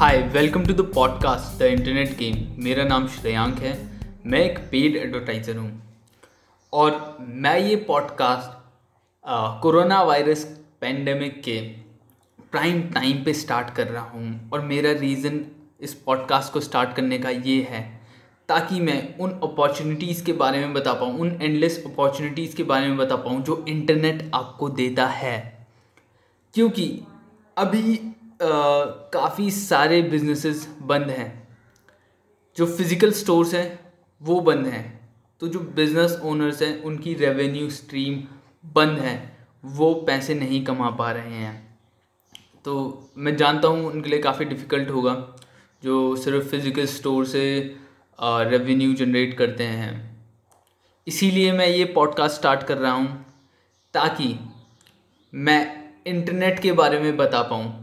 Hi welcome to the podcast the internet game मेरा नाम श्रेयांक है। मैं एक पेड एडवर्टाइज़र हूँ। और मैं ये पॉडकास्ट कोरोना वायरस पेंडेमिक के प्राइम टाइम पे स्टार्ट कर रहा हूँ। और मेरा रीज़न इस पॉडकास्ट को स्टार्ट करने का ये है, ताकि मैं उन अपॉर्चुनिटीज़ के बारे में बता पाऊँ, उन एंडलेस अपॉर्चुनिटीज़ के बारे में बता पाऊँ, जो इंटरनेट आपको देता है। क्योंकि अभी काफ़ी सारे बिजनेसेस बंद हैं। जो फ़िज़िकल स्टोर्स हैं, वो बंद हैं। तो जो बिज़नेस ओनर्स हैं, उनकी रेवेन्यू स्ट्रीम बंद है। वो पैसे नहीं कमा पा रहे हैं। तो मैं जानता हूँ, उनके लिए काफ़ी डिफ़िकल्ट होगा। जो सिर्फ़ फ़िज़िकल स्टोर से रेवेन्यू जनरेट करते हैं। इसीलिए मैं ये पॉडकास्ट स्टार्ट कर रहा हूँ, ताकि मैं इंटरनेट के बारे में बता पाऊँ।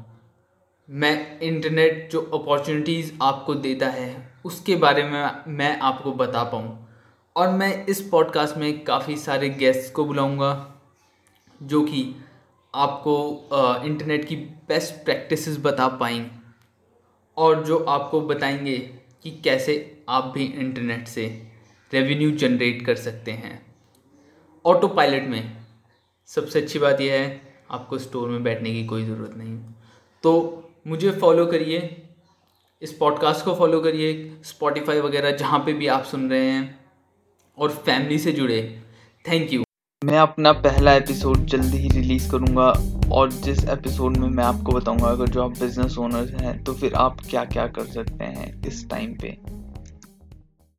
मैं इंटरनेट जो अपॉर्चुनिटीज़ आपको देता है, उसके बारे में मैं आपको बता पाऊँ। और मैं इस पॉडकास्ट में काफ़ी सारे गेस्ट को बुलाऊँगा, जो कि आपको इंटरनेट की बेस्ट प्रैक्टिसेस बता पाएँगे। और जो आपको बताएँगे कि कैसे आप भी इंटरनेट से रेवेन्यू जनरेट कर सकते हैं। ऑटो पायलट में सबसे अच्छी बात यह है, आपको स्टोर में बैठने की कोई ज़रूरत नहीं। तो मुझे फॉलो करिए। इस पॉडकास्ट को फॉलो करिए स्पॉटिफाई वगैरह जहाँ पे भी आप सुन रहे हैं और फैमिली से जुड़े। थैंक यू मैं अपना पहला एपिसोड जल्दी ही रिलीज़ करूँगा और जिस एपिसोड में मैं आपको बताऊँगा अगर जो आप बिज़नेस ओनर्स हैं तो फिर आप क्या क्या कर सकते हैं इस टाइम पे।